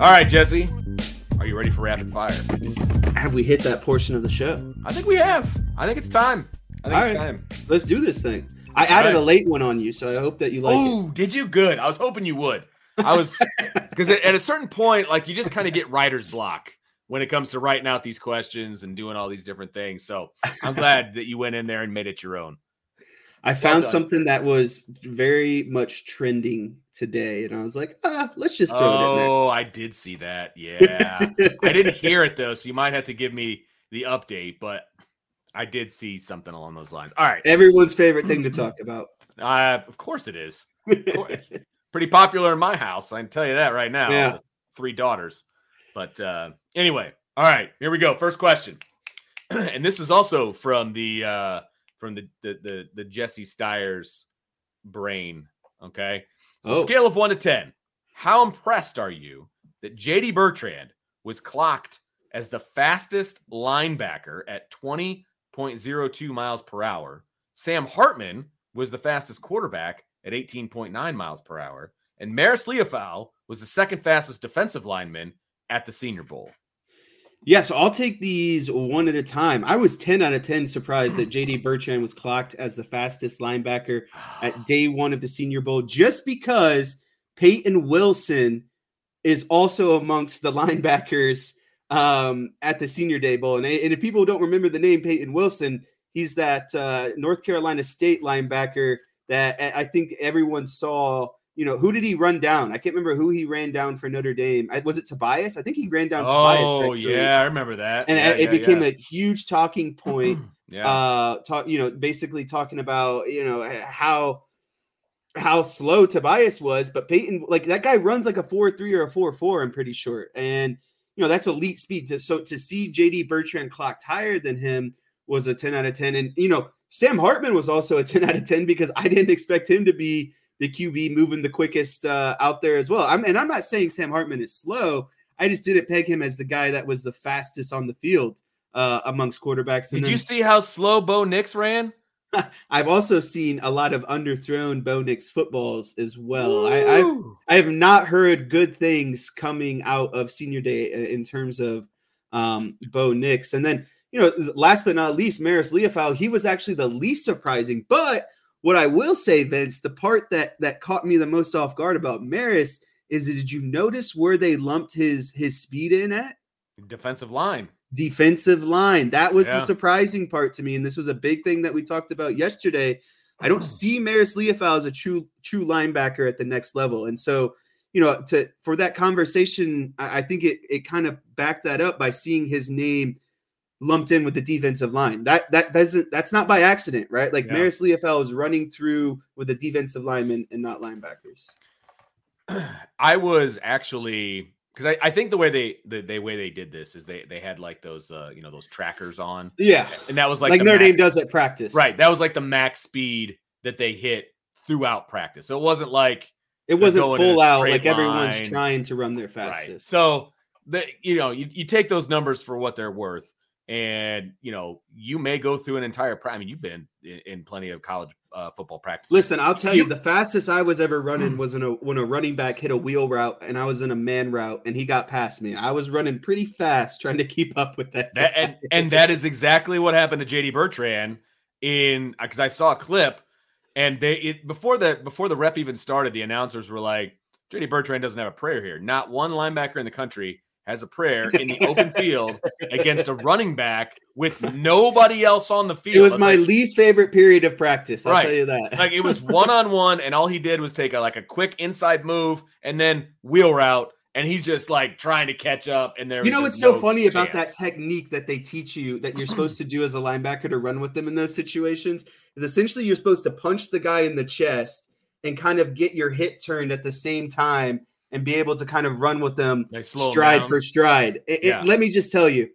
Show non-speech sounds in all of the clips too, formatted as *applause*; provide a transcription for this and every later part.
All right, Jesse. Are you ready for rapid fire? Have we hit that portion of the show? I think we have. I think it's time. I think All it's right. time. Let's do this thing. I added right. a late one on you, so I hope that you like it. Oh, did you? Good. I was hoping you would. I was *laughs* because at a certain point, like you just kind of get writer's block when it comes to writing out these questions and doing all these different things. So I'm glad that you went in there and made it your own. I found done, something that was very much trending today, and I was like, ah, let's just throw it in there. Oh, I did see that. Yeah. I didn't *laughs* hear it though, so you might have to give me the update, but I did see something along those lines. All right. Everyone's favorite thing to talk about. Uh, of course it is. *laughs* Of course. Pretty popular in my house. I can tell you that right now. Yeah. Three daughters. But uh, anyway, all right, here we go. First question. *clears throat* and this is also from the uh from the the the, the Jesse Stiers brain. Okay. So Oh. scale of one to ten. How impressed are you that JD Bertrand was clocked as the fastest linebacker at 20.02 miles per hour? Sam Hartman was the fastest quarterback at 18.9 miles per hour. And Marist Liufau was the second fastest defensive lineman at the Senior Bowl. Yeah, so I'll take these one at a time. I was 10 out of 10 surprised that JD Bertrand was clocked as the fastest linebacker at *sighs* day one of the Senior Bowl just because Peyton Wilson is also amongst the linebackers um, at the Senior Day Bowl. And, and if people don't remember the name Peyton Wilson, he's that uh, North Carolina State linebacker that I I think everyone saw. You know, who did he run down? I can't remember who he ran down for Notre Dame. I, was it Tobias? I think he ran down Tobias. Oh, yeah, I remember that. And Yeah, it yeah, became yeah. a huge talking *clears throat* point yeah. uh talk you know basically talking about you know how how slow Tobias was but Peyton like that guy runs like a 4-3 or a 4-4 I'm pretty sure and you know that's elite speed to, so to see JD Bertrand clocked higher than him was a 10 out of 10 and you know Sam Hartman was also a *laughs* 10 out of 10 because I didn't expect him to be the QB moving the quickest uh, out there as well I'm and I'm not saying Sam Hartman is slow I just didn't peg him as the guy that was the fastest on the field uh, amongst quarterbacks. And Did then- you see how slow Bo Nix ran? *laughs* I've also seen a lot of underthrown Bo Nix footballs as well. I, I Woo! I have not heard good things coming out of senior day uh, in terms of um, Bo Nix. And then, you know, last but not least, Marist Liufau, he was actually the least surprising. But what I will say, Vince, the part that that caught me the most off guard about Marist is did you notice where they lumped his his speed in at? defensive line. defensive line. That was Yeah. the surprising part to me, and this was a big thing that we talked about yesterday. I don't *clears throat* see Marist Liufau as a true true linebacker at the next level, and so you know, to for that conversation, I, I think it it kind of backed that up by seeing his name lumped in with the defensive line. That that doesn't that's not by accident, right? Like Yeah. Marist Liufau is running through with the defensive linemen and not linebackers. *clears throat* I was actually because I, I think the way they the, the way they did this is they they had like those uh you know those trackers on Yeah, and that was like like, Notre Dame does at practice, right that was like the max speed that they hit throughout practice so it wasn't like It wasn't going in a full out like everyone's trying to run their right fastest. so the you know you, you take those numbers for what they're worth and you know you may go through an entire. I mean, you've been in, in plenty of college uh, football practice. Listen, I'll tell you, the fastest I was ever running *clears throat* was in a when a running back hit a wheel route, and I was in a man route, and he got past me. I was running pretty fast, trying to keep up with that. that and, and that is exactly what happened to JD Bertrand in because I saw a clip, and they it, before the before the rep even started, the announcers were like, JD Bertrand doesn't have a prayer here. Not one linebacker in the country has a prayer in the open *laughs* field against a running back with nobody else on the field. It was my like, least favorite period of practice. I'll right. tell you that. like it was one on one, and all he did was take a like a quick inside move and then wheel route, and he's just like trying to catch up. And there, you know what's no so funny chance. about that technique that they teach you that you're *clears throat* supposed to do as a linebacker to run with them in those situations is essentially you're supposed to punch the guy in the chest and kind of get your hit turned at the same time and be able to kind of run with them stride for stride. It, yeah. it, let me just tell you,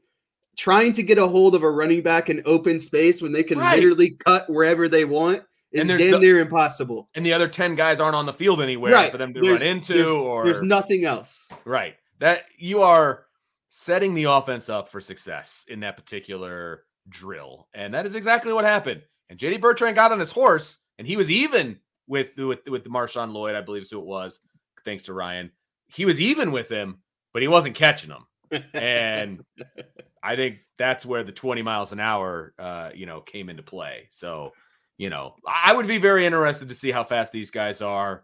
trying to get a hold of a running back in open space when they can right. literally cut wherever they want is damn the, near impossible. And the other 10 guys aren't on the field anywhere right. for them to there's, run into there's, or there's nothing else. Right. That you are setting the offense up for success in that particular drill. And that is exactly what happened. And JD Bertrand got on his horse and he was even with with with Marshawn Lloyd, I believe is who it was thanks to Ryan. He was even with him, but he wasn't catching them. And *laughs* I think that's where the 20 miles an hour, uh, you know, came into play. So, you know, I would be very interested to see how fast these guys are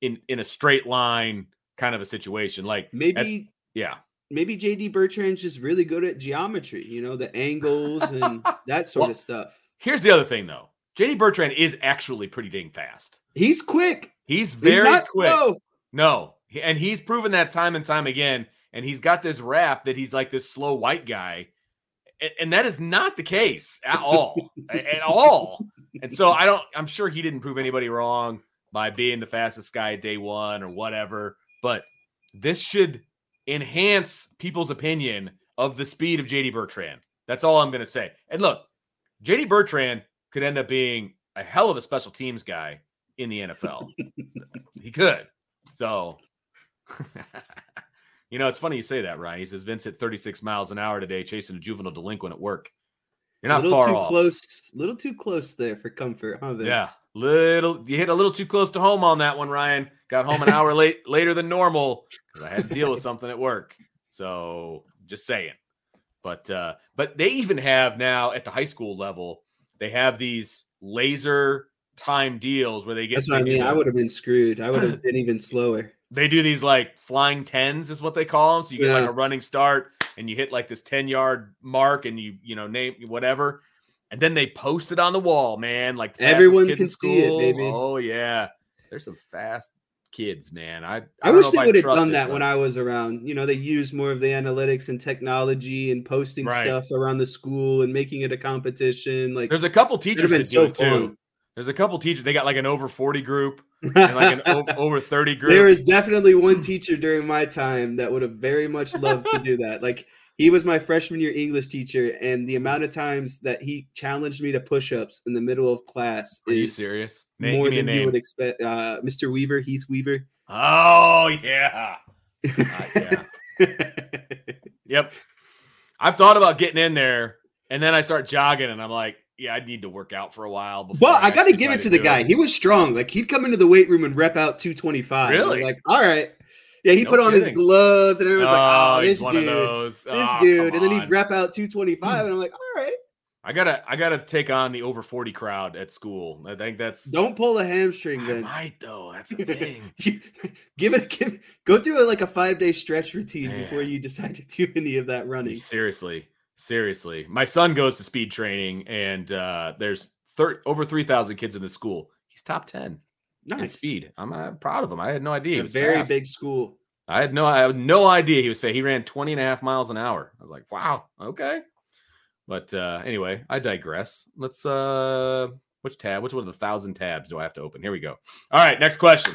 in in a straight line kind of a situation. Like maybe, at, yeah, maybe JD Bertrand's just really good at geometry. You know, the angles and *laughs* that sort well, of stuff. Here's the other thing, though. JD Bertrand is actually pretty dang fast. He's quick. He's very He's quick. Slow. No, and he's proven that time and time again. And he's got this rap that he's like this slow white guy, and, and that is not the case at all, *laughs* at all. And so I don't. I'm sure he didn't prove anybody wrong by being the fastest guy day one or whatever. But this should enhance people's opinion of the speed of JD Bertrand. That's all I'm going to say. And look, JD Bertrand could end up being a hell of a special teams guy in the NFL. *laughs* he could. So, *laughs* you know, it's funny you say that, Ryan. He says Vince hit 36 miles an hour today chasing a juvenile delinquent at work. You're not little far too off. close, little too close there for comfort, huh? Vince? Yeah, little. You hit a little too close to home on that one, Ryan. Got home an hour *laughs* late later than normal because I had to deal with *laughs* something at work. So, just saying. But uh, but they even have now at the high school level, they have these laser time deals where they get. That's what I mean. I would have been screwed. I would have *laughs* been even slower. They do these like flying tens, is what they call them. So you get yeah. like a running start, and you hit like this ten yard mark, and you you know name whatever, and then they post it on the wall, man. Like everyone can see it, baby. Oh yeah, there's some fast kids, man. I I, I wish they would have done that when I was around. You know, they use more of the analytics and technology and posting right. stuff around the school and making it a competition. Like there's a couple teachers that so do it fun. too. There's a couple teachers. They got like an over 40 group and like an o- *laughs* over 30 group. There is definitely one teacher during my time that would have very much loved to do *laughs* that. Like he was my freshman year English teacher, and the amount of times that he challenged me to push-ups in the middle of class Are you serious? Name, more than you would expect. Uh, Mr. Weaver, Heath Weaver. Oh yeah, uh, yeah. *laughs* yep. I've thought about getting in there, and then I start jogging, and I'm like, yeah, I'd need to work out for a while. Before well, I, I got to give it to the guy. It. He was strong. Like he'd come into the weight room and rep out 225. Really? Like, all right. Yeah, he no put on kidding. his gloves and everyone's oh, like, "Oh, oh this dude, this oh, dude," and then he'd rep out 225, hmm. and I'm like, "All right." I gotta, I gotta take on the over 40 crowd at school. I think that's don't pull a hamstring. I might though. That's the *laughs* thing. *laughs* give it, give, go through a, like a five day stretch routine Man. before you decide to do any of that running. Seriously, Seriously, my son goes to speed training, and uh, there's thir- over three thousand kids in the school. He's top ten nice. in speed. I'm uh, proud of him. I had no idea. He was very fast. big school. I had no, I had no idea he was fast. He ran 20 and a half miles an hour. I was like, wow, okay. But uh, anyway, I digress. Let's uh, which tab? Which one of the thousand tabs do I have to open? Here we go. All right, next question.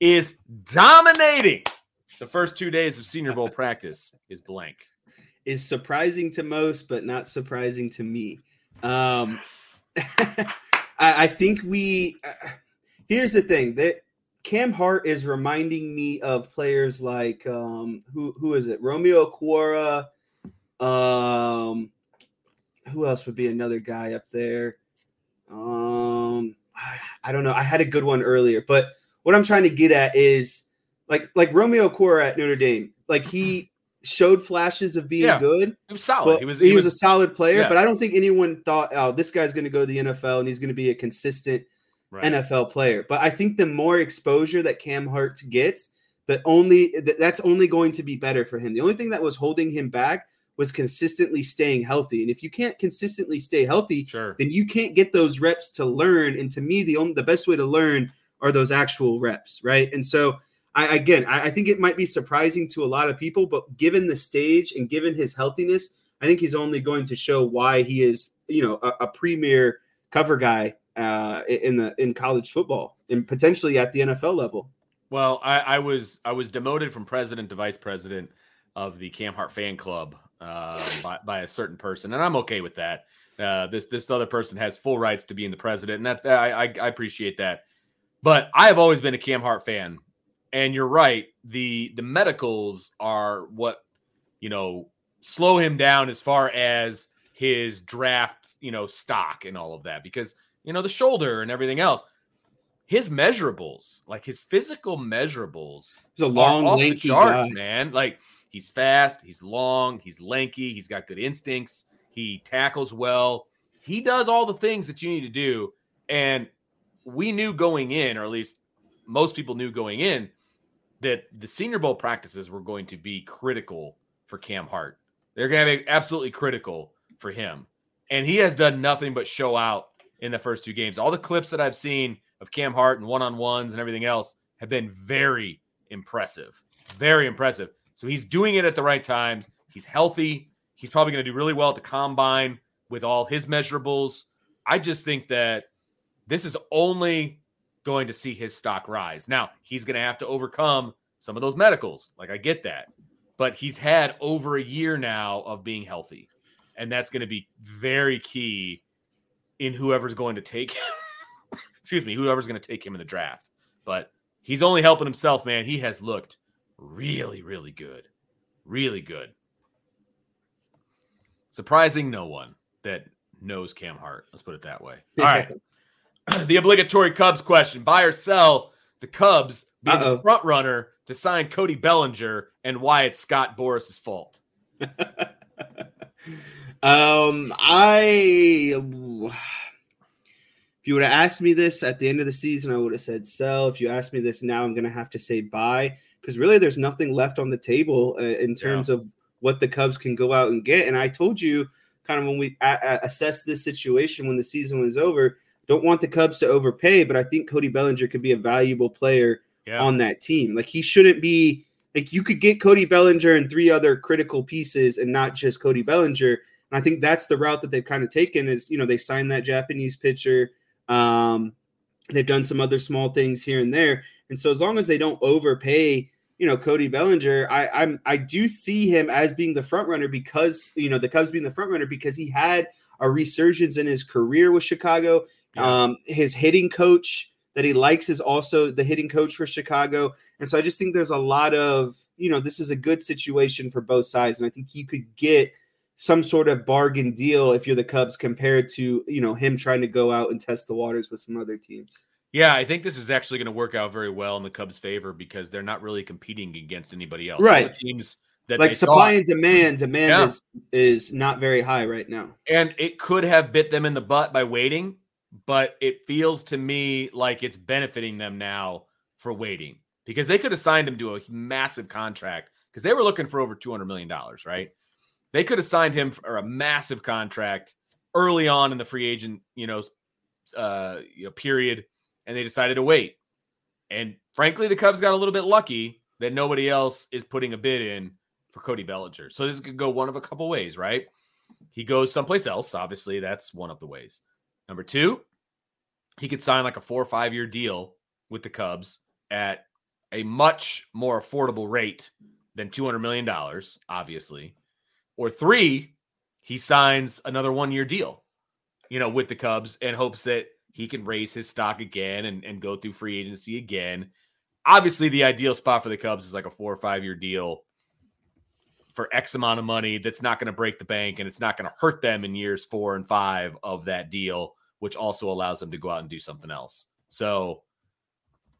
is dominating the first two days of Senior Bowl *laughs* practice is blank. Is surprising to most, but not surprising to me. Um, *laughs* I, I, think we. Uh, here's the thing that Cam Hart is reminding me of players like um, who who is it? Romeo Okwara. Um, who else would be another guy up there? Um, I, I don't know. I had a good one earlier, but what I'm trying to get at is like like Romeo Okwara at Notre Dame. Like he mm-hmm. showed flashes of being yeah, good. He was solid. He was he, he was, was, a solid player, but I don't think anyone thought, oh, this guy's going to go to the NFL and he's going to be a consistent right. NFL player. But I think the more exposure that Cam Hart gets, that only that's only going to be better for him. The only thing that was holding him back was consistently staying healthy. And if you can't consistently stay healthy, sure. then you can't get those reps to learn. And to me, the only the best way to learn are those actual reps, right? And so I again, I, I think it might be surprising to a lot of people, but given the stage and given his healthiness, I think he's only going to show why he is, you know, a, a premier cover guy uh, in the in college football and potentially at the NFL level. Well, I, I was I was demoted from president to vice president of the Cam Hart fan club uh, by, by a certain person, and I'm okay with that. Uh, this this other person has full rights to being the president, and that I, I, I appreciate that. But I have always been a Cam Hart fan, and you're right. the The medicals are what you know slow him down as far as his draft, you know, stock and all of that because you know the shoulder and everything else. His measurables, like his physical measurables, he's a long, off lanky the charts, guy. man. Like he's fast, he's long, he's lanky, he's got good instincts, he tackles well, he does all the things that you need to do. And we knew going in, or at least most people knew going in, that the Senior Bowl practices were going to be critical for Cam Hart. They're going to be absolutely critical for him. And he has done nothing but show out in the first two games. All the clips that I've seen of Cam Hart and one on ones and everything else have been very impressive. Very impressive. So he's doing it at the right times. He's healthy. He's probably going to do really well at the combine with all his measurables. I just think that this is only going to see his stock rise. Now, he's going to have to overcome some of those medicals. Like, I get that. But he's had over a year now of being healthy. And that's going to be very key in whoever's going to take him. *coughs* Excuse me, whoever's going to take him in the draft. But he's only helping himself, man. He has looked really, really good. Really good. Surprising no one that knows Cam Hart. Let's put it that way. All right. *laughs* *clears throat* the obligatory Cubs question: Buy or sell the Cubs being Uh-oh. the front runner to sign Cody Bellinger, and why it's Scott Boras's fault. *laughs* um, I if you would have asked me this at the end of the season, I would have said sell. If you ask me this now, I'm going to have to say buy because really, there's nothing left on the table uh, in terms of what the Cubs can go out and get. And I told you, kind of when we a- a- assessed this situation when the season was over, don't want the Cubs to overpay, but I think Cody Bellinger could be a valuable player Yeah, on that team. Like he shouldn't be like you could get Cody Bellinger and three other critical pieces and not just Cody Bellinger. And I think that's the route that they've kind of taken is, you know, they signed that Japanese pitcher. Um, they've done some other small things here and there. And so as long as they don't overpay, you know, Cody Bellinger, I I'm I do see him as being the front runner because, you know, the Cubs being the front runner because he had a resurgence in his career with Chicago. Yeah. Um, his hitting coach that he likes is also the hitting coach for Chicago. And so I just think there's a lot of, you know, this is a good situation for both sides. And I think you could get some sort of bargain deal if you're the Cubs compared to, you know, him trying to go out and test the waters with some other teams. yeah. I think this is actually going to work out very well in the Cubs' favor because they're not really competing against anybody else. Right. teams that Like supply thought- and demand, demand Yeah. is is not very high right now. and it could have bit them in the butt by waiting, but it feels to me like it's benefiting them now for waiting because they could have signed him to a massive contract because they were looking for over two hundred million dollars, right? They could have signed him for a massive contract early on in the free agent, you know, uh, you know, period, and they decided to wait. And frankly, the Cubs got a little bit lucky that nobody else is putting a bid in for Cody Bellinger. So this could go one of a couple ways, right? He goes someplace else. Obviously, that's one of the ways. Number two, he could sign like a four or five year deal with the Cubs at a much more affordable rate than $200 million, obviously. Or three, he signs another one year deal, you know, with the Cubs and hopes that he can raise his stock again and, and go through free agency again. Obviously, the ideal spot for the Cubs is like a four or five year deal for X amount of money that's not going to break the bank and it's not going to hurt them in years four and five of that deal, which also allows them to go out and do something else. So,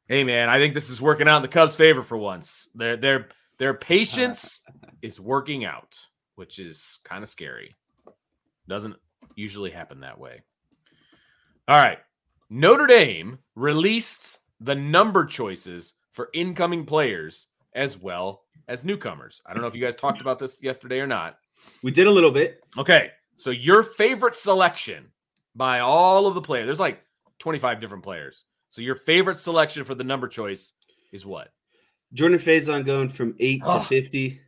hey man, I think this is working out in the Cubs' favor for once. Their their their patience *laughs* is working out, which is kind of scary. Doesn't usually happen that way. All right. Notre Dame released the number choices for incoming players as well as newcomers. I don't know if you guys talked about this yesterday or not. We did a little bit. Okay. So your favorite selection by all of the players, there's like 25 different players. So your favorite selection for the number choice is what? Jordan Faison going from eight Oh. to 50.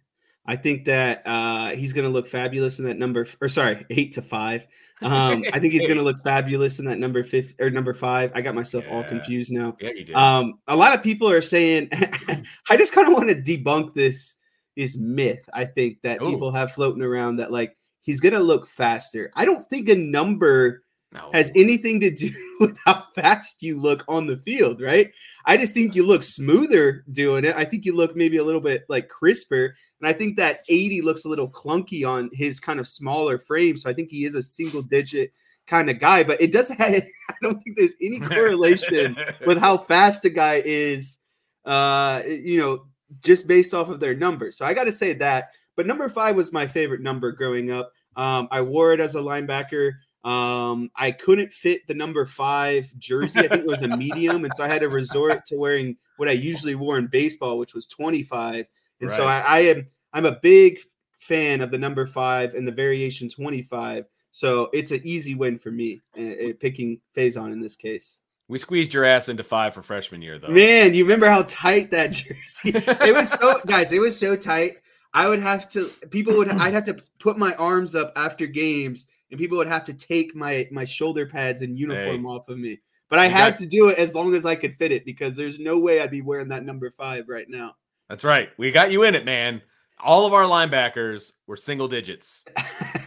I think that uh, he's going to look fabulous in that number, or sorry, eight to five. Um, I think he's going to look *laughs* fabulous in that number fifth or number five. I got myself all confused now. Yeah, you did. Um, a lot of people are saying, *laughs* I just kind of want to debunk this this myth. I think that Ooh. people have floating around that like he's going to look faster. I don't think a number no. has anything to do *laughs* with how fast you look on the field, right? I just think you look smoother doing it. I think you look maybe a little bit like crisper. And I think that 80 looks a little clunky on his kind of smaller frame. So I think he is a single digit kind of guy, but it doesn't *laughs* have, I don't think there's any *laughs* correlation with how fast a guy is, uh, you know, just based off of their numbers. So I got to say that. But number five was my favorite number growing up. Um, I wore it as a linebacker. Um, I couldn't fit the number five jersey. I think it was a medium, and so I had to resort to wearing what I usually wore in baseball, which was 25. And so I, I am I'm a big fan of the number five and the variation 25. So it's an easy win for me, uh, uh, picking Faison in this case. we squeezed your ass into five for freshman year, though. Man, you remember how tight that *laughs* jersey? It was so *laughs* guys, it was so tight. I would have to people would I'd have to put my arms up after games and people would have to take my my shoulder pads and uniform Hey. off of me. But I You had got- to do it as long as I could fit it because there's no way I'd be wearing that number 5 right now. That's right. We got you in it, man. All of our linebackers were single digits.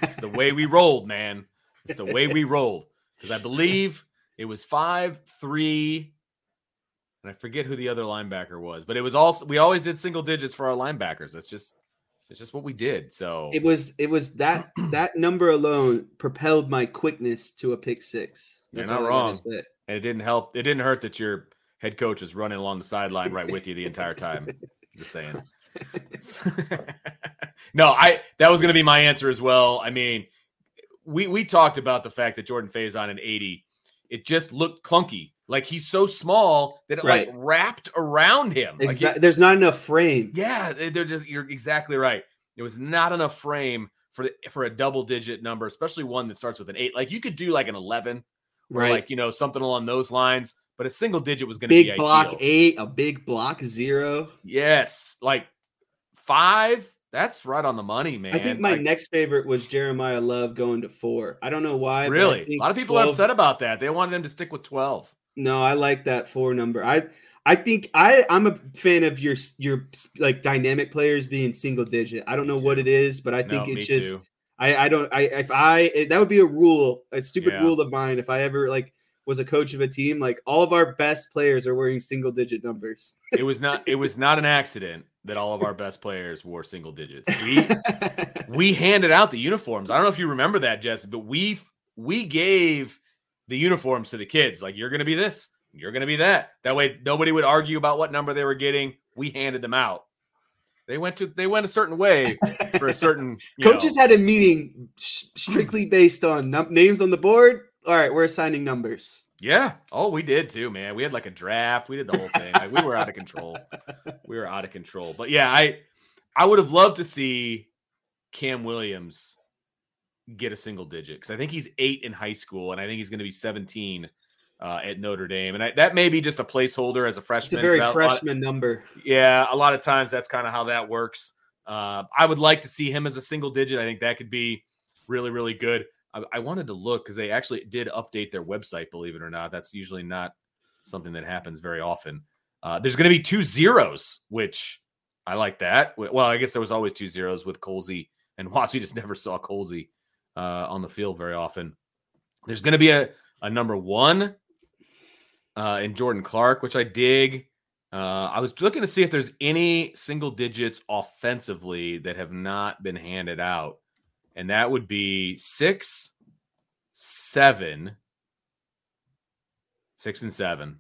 It's the way we *laughs* rolled, man. It's the way we rolled. Because I believe it was five, three, and I forget who the other linebacker was, but it was also we always did single digits for our linebackers. That's just it's just what we did. So it was it was that *clears throat* that number alone propelled my quickness to a pick 6. You're That's not I gotta wrong. And it didn't help. It didn't hurt that your head coach was running along the sideline right with you the entire time. *laughs* Just saying. *laughs* no, I that was going to be my answer as well. I mean, we we talked about the fact that Jordan Faison in 80, it just looked clunky. Like he's so small that it Right. like wrapped around him. Like, Exactly. it- There's not enough frame. yeah, they- they're just you're exactly right. There was not enough frame for the, for a double digit number, especially one that starts with an 8. Like you could do like an 11 or Right. like, you know, something along those lines, but a single digit was going to be a big block ideal. eight, a big block zero. Yes, like 5, that's right on the money, man. I think my Like, next favorite was Jeremiyah Love going to four. I don't know why. but Really? A lot of people are 12 upset about that. They wanted him to stick with 12. No, I like that four number. I I think I I'm a fan of your your like dynamic players being single digit. I don't know what it is, but I think me it's just too. I I don't I if I eh, that would be a rule, a stupid Yeah. rule of mine if I ever like was a coach of a team, like all of our best players are wearing single digit numbers. It was not it was not an accident that all of our best players wore single digits. We *laughs* we handed out the uniforms. I don't know if you remember that, Jesse, but we we gave the uniforms to the kids. Like you're going to be this, you're going to be that. That way, nobody would argue about what number they were getting. We handed them out. They went to they went a certain way *laughs* for a certain Coaches know- had a meeting strictly based on num- names on the board. All right, we're assigning numbers. Yeah. Oh, we did too, man. We had like a draft. We did the whole thing. Like we were out of control. *laughs* We were out of control. But yeah, I I would have loved to see Cam Williams get a single digit because I think he's eight in high school and I think he's going to be 17 uh, at Notre Dame. And I, that may be just a placeholder as a freshman. It's freshman. a very I- a lot- freshman number. yeah, a lot of times that's kind of how that works. Uh, I would like to see him as a single digit. I think that could be really, really good. I, I wanted to look because they actually did update their website, believe it or not. That's usually not something that happens very often. Uh, there's going to be two zeros, which I like that. Well, I guess there was always two zeros with Colzie and *laughs* Watts. We just never saw Colzie uh, on the field very often. There's going to be a, a number one uh, in Jordan Clark, which I dig. Uh, I was looking to see if there's any single digits offensively that have not been handed out, and that would be six, seven, six and seven.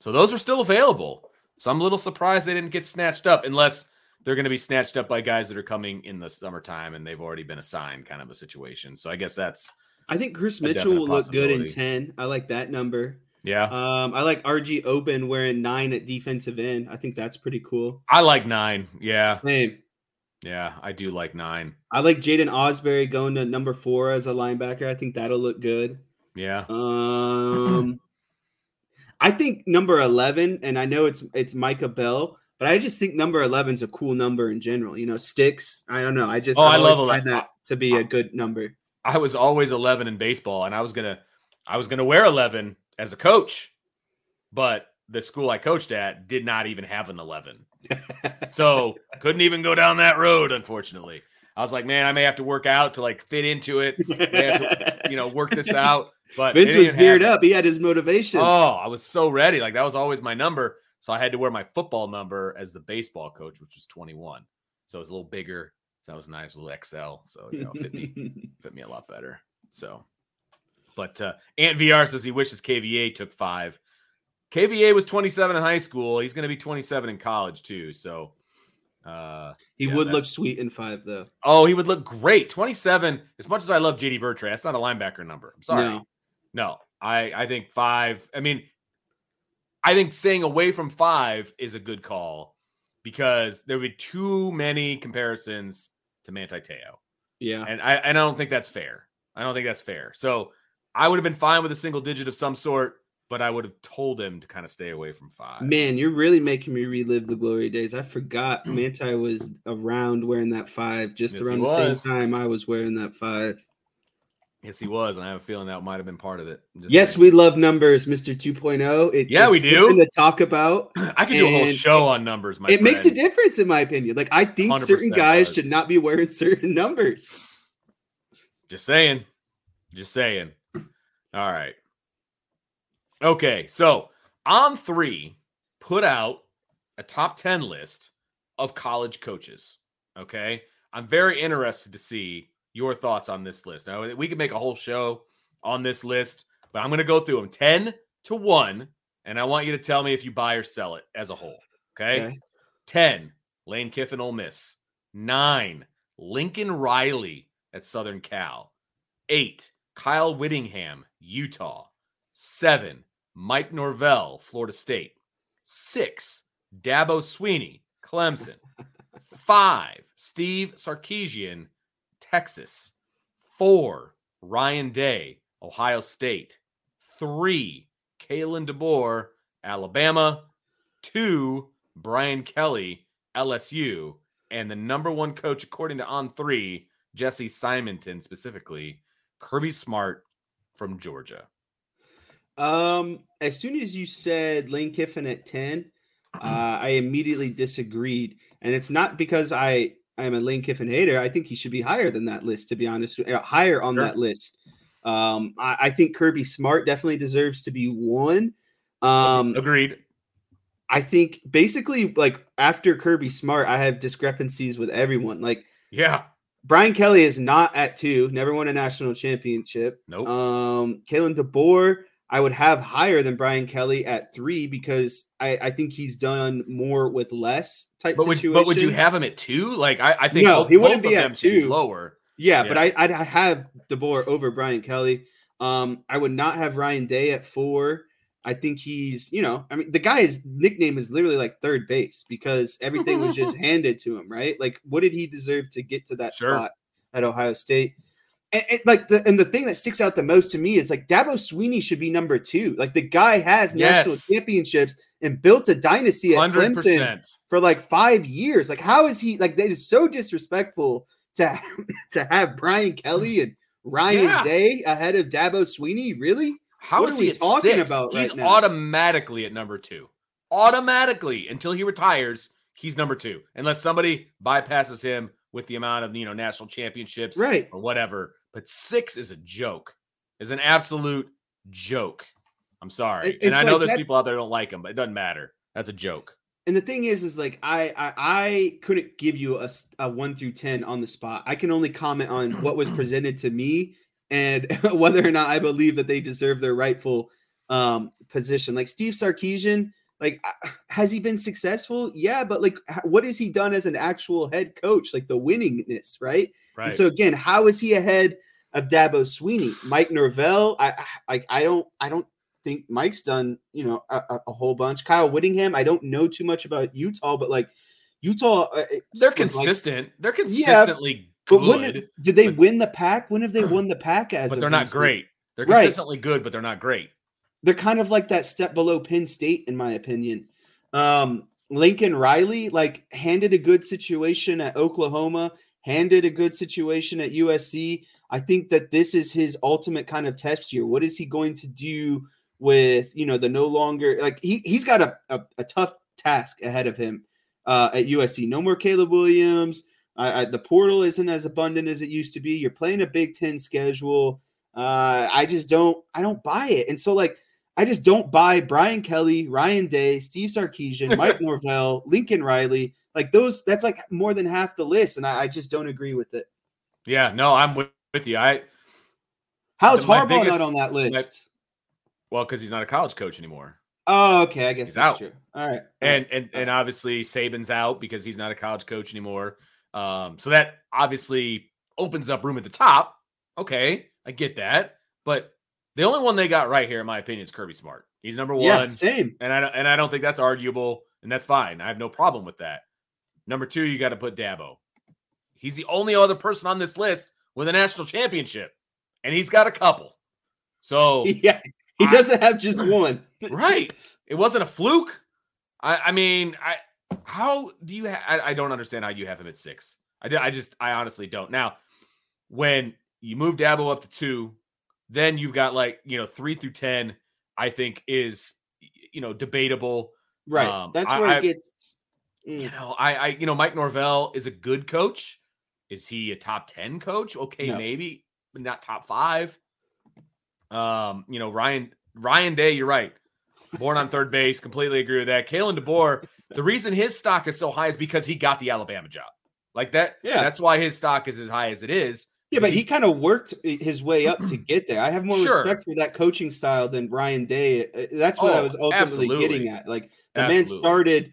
So those are still available. So I'm a little surprised they didn't get snatched up, unless they're going to be snatched up by guys that are coming in the summertime and they've already been assigned, kind of a situation. So I guess that's I think Chris Mitchell will look good in 10. I like that number. yeah. Um, I like RJ Oben wearing nine at defensive end. I think that's pretty cool. I like nine. Yeah, Same. yeah, I do like nine. I like Jaiden Ausberry going to number four as a linebacker. I think that'll look good. Yeah. Um, *laughs* I think number 11, and I know it's it's Micah Bell, but I just think number 11 is a cool number in general. You know, sticks. I don't know. I just Oh, I love find 11. that to be a good number. I was always 11 in baseball and I was going to I was to wear 11 as a coach. But the school I coached at did not even have an 11. *laughs* So, couldn't even go down that road unfortunately. I was like, man, I may have to work out to like fit into it, you know, work this out. But Vince was geared up. He had his motivation. Oh, I was so ready. Like that was always my number. So I had to wear my football number as the baseball coach, which was 21. So it was a little bigger. So that was nice, a little XL. So you know, fit me *laughs* fit me a lot better. So, but uh, Ant VR says he wishes KVA took five. KVA was 27 in high school. He's going to be 27 in college too. So, uh, he yeah, would look sweet in five, though. oh, he would look great. 27. As much as I love JD Bertrand, that's not a linebacker number. I'm sorry. No. No, I I think five. I mean, I think staying away from five is a good call because there would be too many comparisons to Manti Te'o, Yeah. and I and I don't think that's fair. I don't think that's fair. So I would have been fine with a single digit of some sort, but I would have told him to kind of stay away from five. Man, you're really making me relive the glory days. I forgot *clears throat* Manti was around wearing that five just Yes, around the same time I was wearing that five. Yes, he was, and I have a feeling that might have been part of it. Yes, saying. we love numbers, Mr. 2.0. It, Yeah, we do. to talk about. *clears throat* I could do a whole show on numbers. My it makes a difference, in my opinion. Like, I think certain guys does. should not be wearing *laughs* certain numbers. Just saying. Just saying. All right. Okay. So on three, put out a top 10 list of college coaches. Okay. I'm very interested to see your thoughts on this list. Now, we could make a whole show on this list, but I'm going to go through them 10 to one, and I want you to tell me if you buy or sell it as a whole. Okay. Okay. 10, Lane Kiffin, Ole Miss. Nine, Lincoln Riley at Southern Cal. Eight, Kyle Whittingham, Utah. Seven, Mike Norvell, Florida State. Six, Dabo Swinney, Clemson. *laughs* Five, Steve Sarkisian, Texas. Four, Ryan Day, Ohio State. Three, Kalen DeBoer, Alabama. Two, Brian Kelly, LSU. And the number one coach, according to On Three, Jesse Simonton specifically, Kirby Smart from Georgia. Um, as soon as you said Lane Kiffin at 10, uh, I immediately disagreed. And it's not because I I am a Lane Kiffin hater. I think he should be higher than that list, to be honest, uh, higher on Sure. that list. Um, I, I think Kirby Smart definitely deserves to be one. Um, Agreed. I think basically like after Kirby Smart, I have discrepancies with everyone. Like Yeah. Brian Kelly is not at two, never won a national championship. Nope. Um, Kalen DeBoer, I would have higher than Brian Kelly at three because I, I think he's done more with less type But would, situation. but would you have him at two? Like I, I think No, both, he wouldn't be at them should be two. lower. Yeah, Yeah. but I, I'd have DeBoer over Brian Kelly. Um, I would not have Ryan Day at four. I think he's, you know, I mean, the guy's nickname is literally like third base because everything was just *laughs* handed to him, right? Like, what did he deserve to get to that Sure. spot at Ohio State? And, and, like the and the thing that sticks out the most to me is like Dabo Swinney should be number two. Like the guy has national championships and built a dynasty at Hundred Clemson for like five years. Like, how is he like that is so disrespectful to *laughs* to have Brian Kelly and Ryan Yeah. Day ahead of Dabo Swinney? Really? How What is are he talking six? about He's right automatically at number two. Automatically until he retires, he's number two. Unless somebody bypasses him with the amount of you know national championships Right. or whatever. But six is a joke. Is an absolute joke. I'm sorry, It- and I know like there's people out there that don't like him, but it doesn't matter. That's a joke. And the thing is, is like I, I I couldn't give you a, a one through ten on the spot. I can only comment on what was *clears throat* presented to me and *laughs* whether or not I believe that they deserve their rightful um, position. Like Steve Sarkisian, like uh, has he been successful? Yeah, but like what has he done as an actual head coach? Like the winningness, right? Right. And so again, how is he ahead of Dabo Swinney? Mike Norvell, I I- like I don't I don't think Mike's done you know a, a- whole bunch. Kyle Whittingham, I don't know too much about Utah, but like Utah, uh, they're was, like- consistent. they're consistently but good, when did, they but- win the Pac? When have they *clears throat* won the Pac? As but they're not great. They're Right. consistently good, but they're not great. They're kind of like that step below Penn State, in my opinion. Um, Lincoln Riley like handed a good situation at Oklahoma, handed a good situation at USC. I think that this is his ultimate kind of test year. What is he going to do with you know the no longer like he he's got a a, a tough task ahead of him uh, at USC. No more Caleb Williams. I, I, the portal isn't as abundant as it used to be. You're playing a Big Ten schedule. Uh, I just don't I don't buy it. And so like I just don't buy Brian Kelly, Ryan Day, Steve Sarkisian, *laughs* Mike Norvell, Lincoln Riley. Like those, that's like more than half the list, and I, I just don't agree with it. Yeah, no, I'm with, with you. I How's Harbaugh biggest- not on that list? well, because he's not a college coach anymore. Oh, okay, I guess He's that's out. true. All right, and and and obviously Saban's out because he's not a college coach anymore. Um, so that obviously opens up room at the top. Okay, I get that, but the only one they got right here, in my opinion, is Kirby Smart. He's number one, yeah, same. and I don't- and I don't think that's arguable, and that's fine. I have no problem with that. Number two, you got to put Dabo. He's the only other person on this list with a national championship, and he's got a couple. So *laughs* Yeah, he I- doesn't have just *laughs* one. right. It wasn't a fluke. I, I mean, I how do you? Ha- I, I don't understand how you have him at six. I, I just, I honestly don't. Now, when you move Dabo up to two, then you've got like you know three through ten. I think is you know debatable. Right, Um, that's where I- it gets. You Mm. know, I, I, you know, Mike Norvell is a good coach. Is he a top ten coach? Okay, No. maybe, but not top five. Um, you know, Ryan Ryan Day, you're right. Born on third base, completely agree with that. Kalen DeBoer, the reason his stock is so high is because he got the Alabama job. Like that, Yeah. that's why his stock is as high as it is Yeah, but he kind of worked his way up to *clears throat* get there. I have more Sure. respect for that coaching style than Ryan Day. Uh, That's what I Oh, was ultimately absolutely. getting at. Like the man started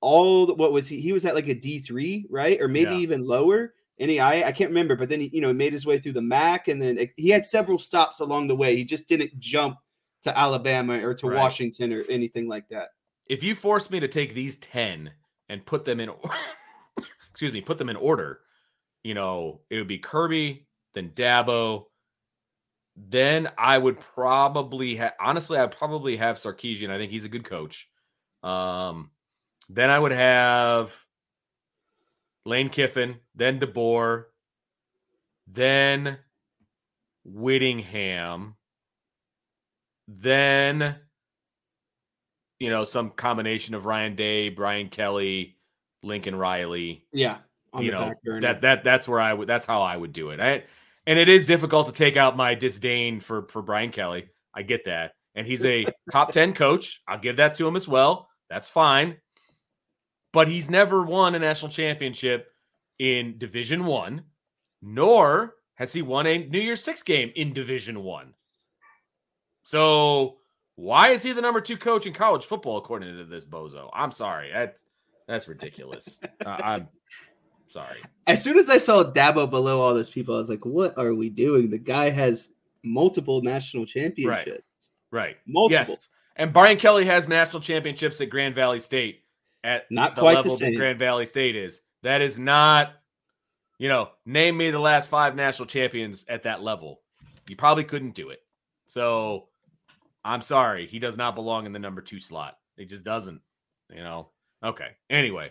all the- what was he? He was at like a D three, right, or maybe Yeah. even lower. Any I, I can't remember, but then he, you know, made his way through the MAC, and then it- he had several stops along the way. He just didn't jump to Alabama or to Right. Washington or anything like that. if you force me to take these 10 and put them in *coughs* excuse me put them in order you know it would be kirby then dabo. Then i would probably have honestly i'd probably have Sarkisian i think he's a good coach. Um then i would have lane kiffin then deboer then whittingham then you know, some combination of Ryan Day, Brian Kelly, Lincoln Riley. Yeah, you know, that that that's where I would that's how I would do it. I, and it is difficult to take out my disdain for for Brian Kelly. I get that. And he's a *laughs* top 10 coach. I'll give that to him as well. That's fine. But he's never won a national championship in Division 1, nor has he won a New Year's 6 game in Division 1. So, why is he the number 2 coach in college football according to this bozo? I'm sorry. That's that's ridiculous. *laughs* uh, I'm sorry. as soon as I saw Dabo below all those people, I was like, "What are we doing?" The guy has multiple national championships. Right. Multiple. Yes. And Brian Kelly has national championships at Grand Valley State at Not the quite the level that same. Grand Valley State is. That is not, you know, name me the last five national champions at that level. You probably couldn't do it. So I'm sorry. He does not belong in the number two slot. He just doesn't, you know. Okay. Anyway.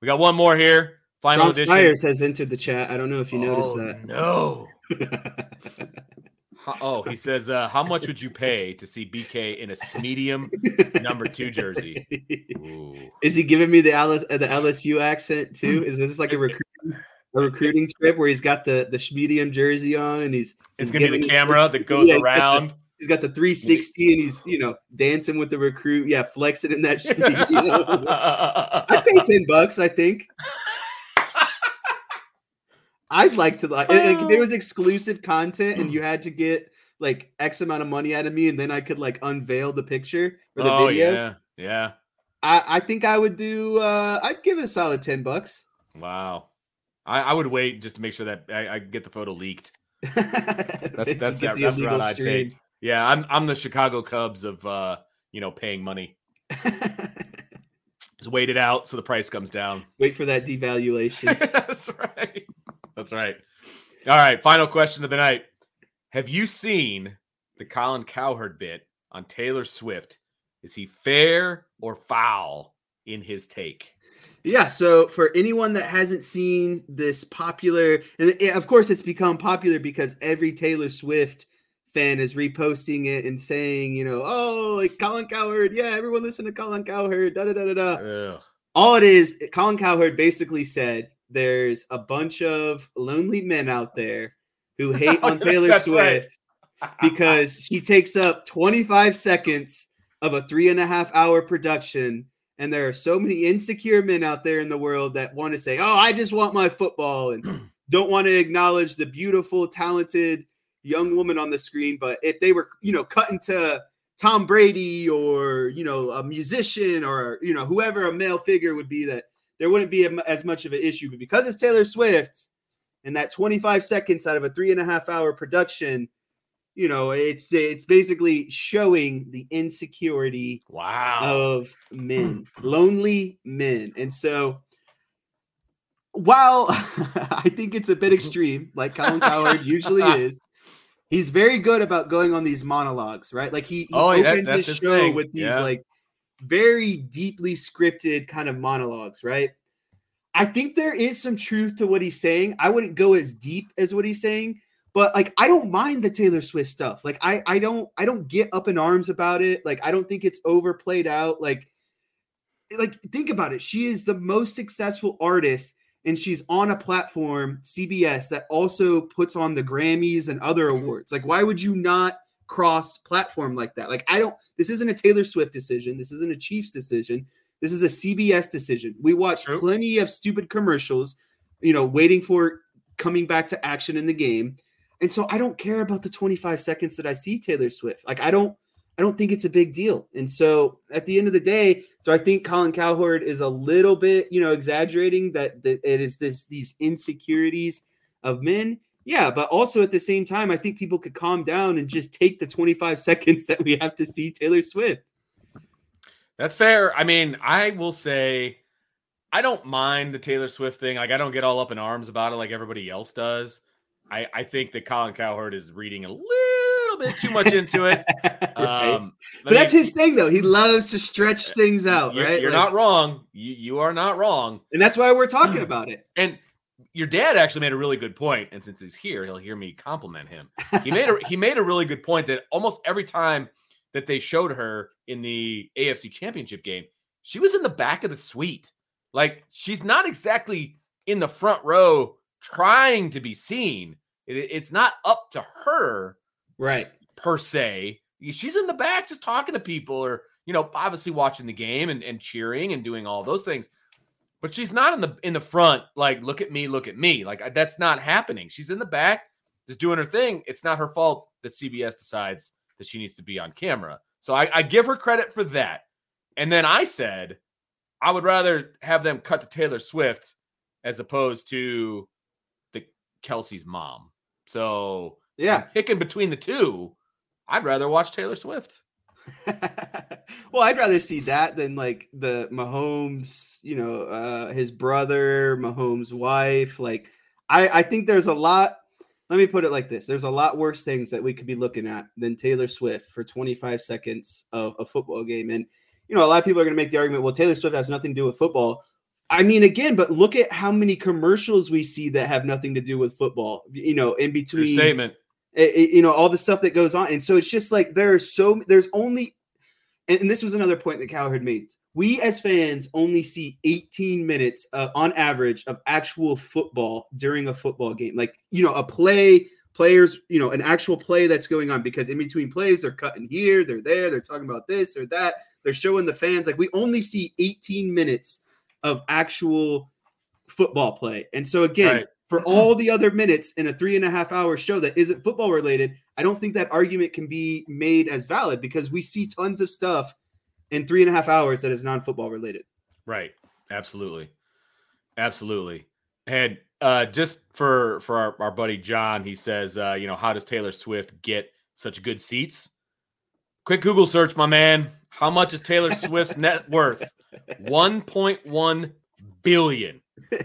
We got one more here. Final Sean edition. Myers has entered the chat. I don't know if you noticed Oh, that. No. *laughs* Oh, he says, uh, how much would you pay to see BK in a medium number two jersey? Ooh. *laughs* Is he giving me the LS, uh, the LSU accent too? Is this like a It's- recruiting, a recruiting trip where he's got the the medium jersey on and he's It's he's gonna be the me- camera *laughs* that goes Yeah, he's got the- around. He's got the 360 and he's you know dancing with the recruit. Yeah, flexing in that. *laughs* Schmedium. I'd pay ten bucks. I think. I'd like to like, like if there was exclusive content and you had to get like X amount of money out of me, and then I could like unveil the picture or the oh video. yeah, yeah. I, I think I would do. uh I'd give it a solid ten bucks. Wow. I, I would wait just to make sure that I, I get the photo leaked. *laughs* that's that's that- that's the route I'd take. Yeah, I'm I'm the Chicago Cubs of uh, you know, paying money. *laughs* Just wait it out so the price comes down. Wait for that devaluation. *laughs* That's right. That's right. All right. Final question of the night. Have you seen the Colin Cowherd bit on Taylor Swift? Is he fair or foul in his take? Yeah, so for anyone that hasn't seen this popular, and of course it's become popular because every Taylor Swift fan is reposting it and saying, you know, oh, like Colin Cowherd, yeah, everyone listen to Colin Cowherd, da da da da da. Ugh. All it is, Colin Cowherd basically said there's a bunch of lonely men out there who *laughs* hate on Taylor right. Swift because she takes up 25 seconds of a three and a half hour production. And there are so many insecure men out there in the world that want to say, Oh, I just want my football and *clears throat* don't want to acknowledge the beautiful, talented young woman on the screen. But if they were, you know, cutting to Tom Brady or, you know, a musician or, you know, whoever a male figure would be that there wouldn't be as much of an issue. But because it's Taylor Swift and that 25 seconds out of a three and a half hour production, you know, it's it's basically showing the insecurity Wow. of men, lonely men. And so while *laughs* I think it's a bit extreme, like Colin Cowherd usually *laughs* is, he's very good about going on these monologues, right? Like he, he Oh, opens that's his his show thing. with these Yeah. like very deeply scripted kind of monologues, right? I think there is some truth to what he's saying. I wouldn't go as deep as what he's saying, but like I don't mind the Taylor Swift stuff. Like I I don't I don't get up in arms about it. Like I don't think it's overplayed out. Like like think about it. She is the most successful artist and she's on a platform CBS that also puts on the Grammys and other awards. Like why would you not cross platform like that? Like I don't this isn't a Taylor Swift decision. This isn't a Chiefs decision. This is a CBS decision. We watch True. plenty of stupid commercials, you know, waiting for coming back to action in the game. And so I don't care about the 25 seconds that I see Taylor Swift. Like I don't I don't think it's a big deal. And so at the end of the day, do I think Colin Cowherd is a little bit, you know, exaggerating that, that it is this these insecurities of men? Yeah, but also at the same time, I think people could calm down and just take the 25 *laughs* seconds that we have to see Taylor Swift. That's fair. I mean, I will say I don't mind the Taylor Swift thing. Like I don't get all up in arms about it like everybody else does. I, I think that Colin Cowherd is reading a little bit too much into it. *laughs* Right? Um, but that's his thing, though. He loves to stretch things out, You're, right? you're Like- not wrong. You you are not wrong. and that's why we're talking *clears throat* about it. And your dad actually made a really good point, and since he's here, he'll hear me compliment him. He made a he made a really good point that almost every time that they showed her in the AFC Championship game, she was in the back of the suite. Like she's not exactly in the front row trying to be seen. It- it's not up to her Right. per se. She's in the back just talking to people or, you know, obviously watching the game and, and cheering and doing all those things. But she's not in the in the front, like, look at me, look at me. Like that's not happening. She's in the back, just doing her thing. It's not her fault that CBS decides that she needs to be on camera. So I, I give her credit for that. And then I said, I would rather have them cut to Taylor Swift as opposed to the Kelce's mom. So Yeah. I'm picking between the two, I'd rather watch Taylor Swift. *laughs* well, I'd rather see that than like the Mahomes, you know, uh his brother, Mahomes' wife. Like, I I think there's a lot. Let me put it like this: there's a lot worse things that we could be looking at than Taylor Swift for 25 seconds of a football game. And you know, a lot of people are going to make the argument, well, Taylor Swift has nothing to do with football. I mean, again, but look at how many commercials we see that have nothing to do with football. You know, in between statement. You know all the stuff that goes on. And so it's just like there are so there's only and, and this was another point that Cowherd made. We as fans only see 18 minutes uh, on average of actual football during a football game. Like you know a play players you know an actual play that's going on because in between plays they're cutting here they're there they're talking about this or that. They're showing the fans like we only see 18 minutes of actual football play. And so again Right. For *laughs* all the other minutes in a three and a half hour show that isn't football related, I don't think that argument can be made as valid because we see tons of stuff in three and a half hours that is non football related. Right. Absolutely. Absolutely. And uh, just for for our, our buddy John, he says, uh, you know, how does Taylor Swift get such good seats? Quick Google search, my man. How much is Taylor Swift's net worth? *laughs* 1.1 billion. *laughs*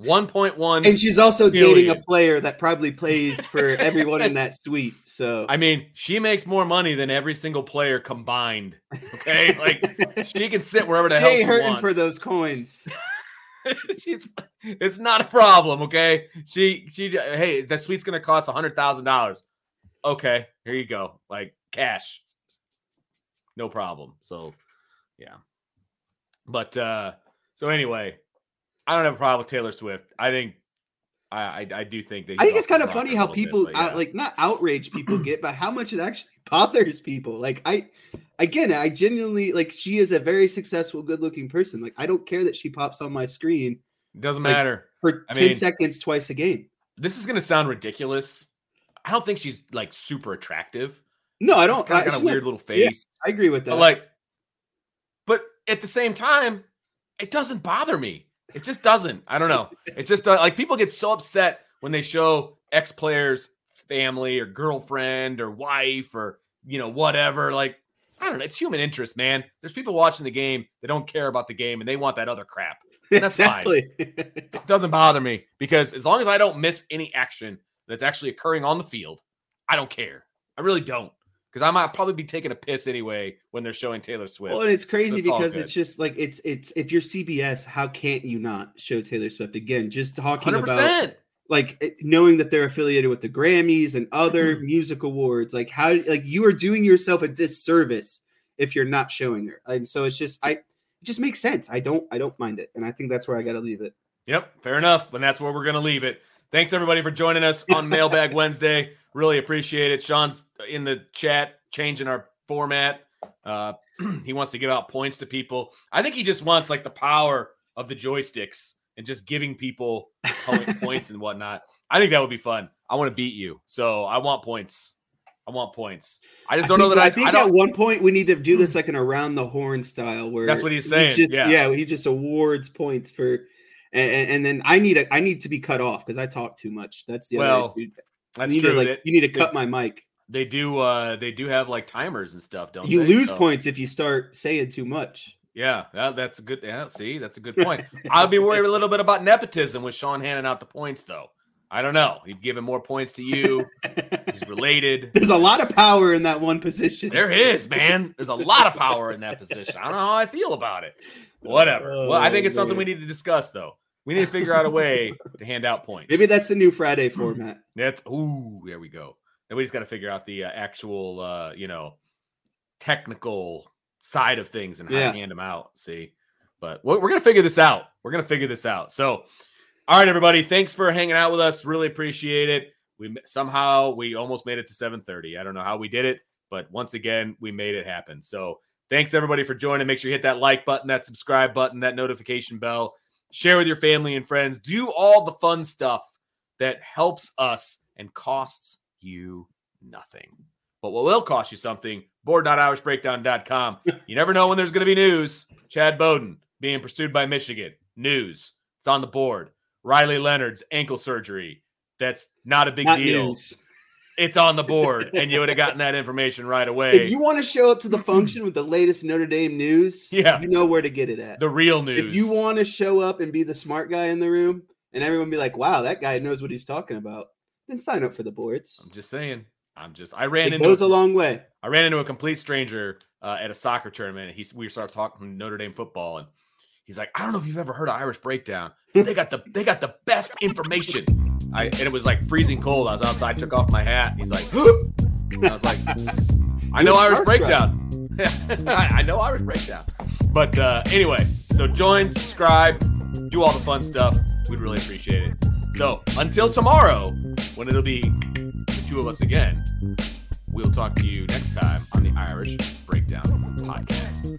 1.1 And she's also dating a player that probably plays for *laughs* everyone in that suite. So I mean, she makes more money than every single player combined. Okay, *laughs* like she can sit wherever the hell she hurting wants. for those coins. *laughs* She's it's not a problem. Okay, she she hey, that suite's gonna cost a hundred thousand dollars. Okay, here you go, like cash, no problem. So, yeah, but uh, so anyway, I don't have a problem with Taylor Swift. I think I I, I do think that I think it's kind of funny how little bit, people yeah. uh, like not outrage people get, but how much it actually *laughs* bothers people. Like I, again, I genuinely like she is a very successful, good-looking person. Like I don't care that she pops on my screen It doesn't like, matter. for I ten mean- seconds twice a game. This is gonna sound ridiculous. I don't think she's like super attractive. No, I don't. kind I, of got a weird little yeah, face. I agree with that. But like, but at the same time, it doesn't bother me. It just doesn't. I don't know. It just uh, like people get so upset when they show ex players family or girlfriend or wife or you know whatever. Like I don't know. It's human interest, man. There's people watching the game that don't care about the game and they want that other crap. And that's exactly. fine. It doesn't bother me because as long as I don't miss any action that's actually occurring on the field, I don't care. I really don't. Because I might probably be taking a piss anyway when they're showing Taylor Swift. Well, and it's crazy That's all because it's just like it's it's if you're CBS, how can't you not show Taylor Swift again? Just talking Hundred about percent. like knowing that they're affiliated with the Grammys and other Mm-hmm. music awards, like how like you are doing yourself a disservice if you're not showing her. And so it's just I it just makes sense. I don't I don't mind it. And I think that's where I gotta leave it. Yep, fair enough. And that's where we're going to leave it. Thanks everybody for joining us on *laughs* Mailbag Wednesday. Really appreciate it. Sean's in the chat changing our format. Uh, *clears throat* he wants to give out points to people. I think he just wants like the power of the joysticks and just giving people point- *laughs* points and whatnot. I think that would be fun. I want to beat you, so I want points. I want points. I just don't know think, that I, I think I at one point we need to do this like an around the horn style where That's what he's he saying, just, yeah. he just awards points for, and, and, then I need a I need to be cut off because I talk too much. That's the Well, other issue. That's you need true. To, like, They- you need to they- cut my mic. They do. uh They do have like timers and stuff. Don't they? You they? lose So- points if you start saying too much. Yeah, that, that's a good. Yeah, see, that's a good point. I'll be worried a little bit about nepotism with Sean handing out the points, though. I don't know. He'd given more points to you. He's *laughs* related. There's a lot of power in that one position. There is, man. There's a lot of power in that position. I don't know how I feel about it. *laughs* Whatever. well, I think Oh, it's something we need to discuss, though. We need to figure out a way to hand out points. Maybe that's the new Friday format. That's ooh, there we go. Then we just got to figure out the uh, actual, uh, you know, technical side of things and how Yeah. to hand them out. See, but we're, we're gonna figure this out. We're gonna figure this out. So, all right, everybody, thanks for hanging out with us. Really appreciate it. We somehow we almost made it to 7:30. I don't know how we did it, but once again, we made it happen. So, thanks everybody for joining. Make sure you hit that like button, that subscribe button, that notification bell. Share with your family and friends. Do all the fun stuff that helps us and costs you nothing. But what will cost you something, board.irishbreakdown.com. You never know when there's going to be news. Chad Bowden being pursued by Michigan. News. It's on the board. Riley Leonard's ankle surgery. That's not a big Not deal. news. It's on the board, and you would have gotten that information right away. If you want to show up to the function with the latest Notre Dame news, *laughs* Yeah. you know where to get it at. the real news. If you want to show up and be the smart guy in the room, and everyone be like, "Wow, that guy knows what he's talking about," then sign up for the boards. I'm just saying. I'm just. I ran It into goes a long way. I ran into a complete stranger uh, at a soccer tournament. He's we started talking from Notre Dame football, and he's like, "I don't know if you've ever heard of Irish Breakdown. They got the they got the best information." I and it was like freezing cold. I was outside, took off my hat. And he's like, and *gasps* I was like, "I know Irish. Breakdown. I *laughs* I know Irish Breakdown." But uh, anyway, so join, subscribe, do all the fun stuff. We'd really appreciate it. So until tomorrow, when it'll be the two of us again. We'll talk to you next time on the Irish Breakdown Podcast.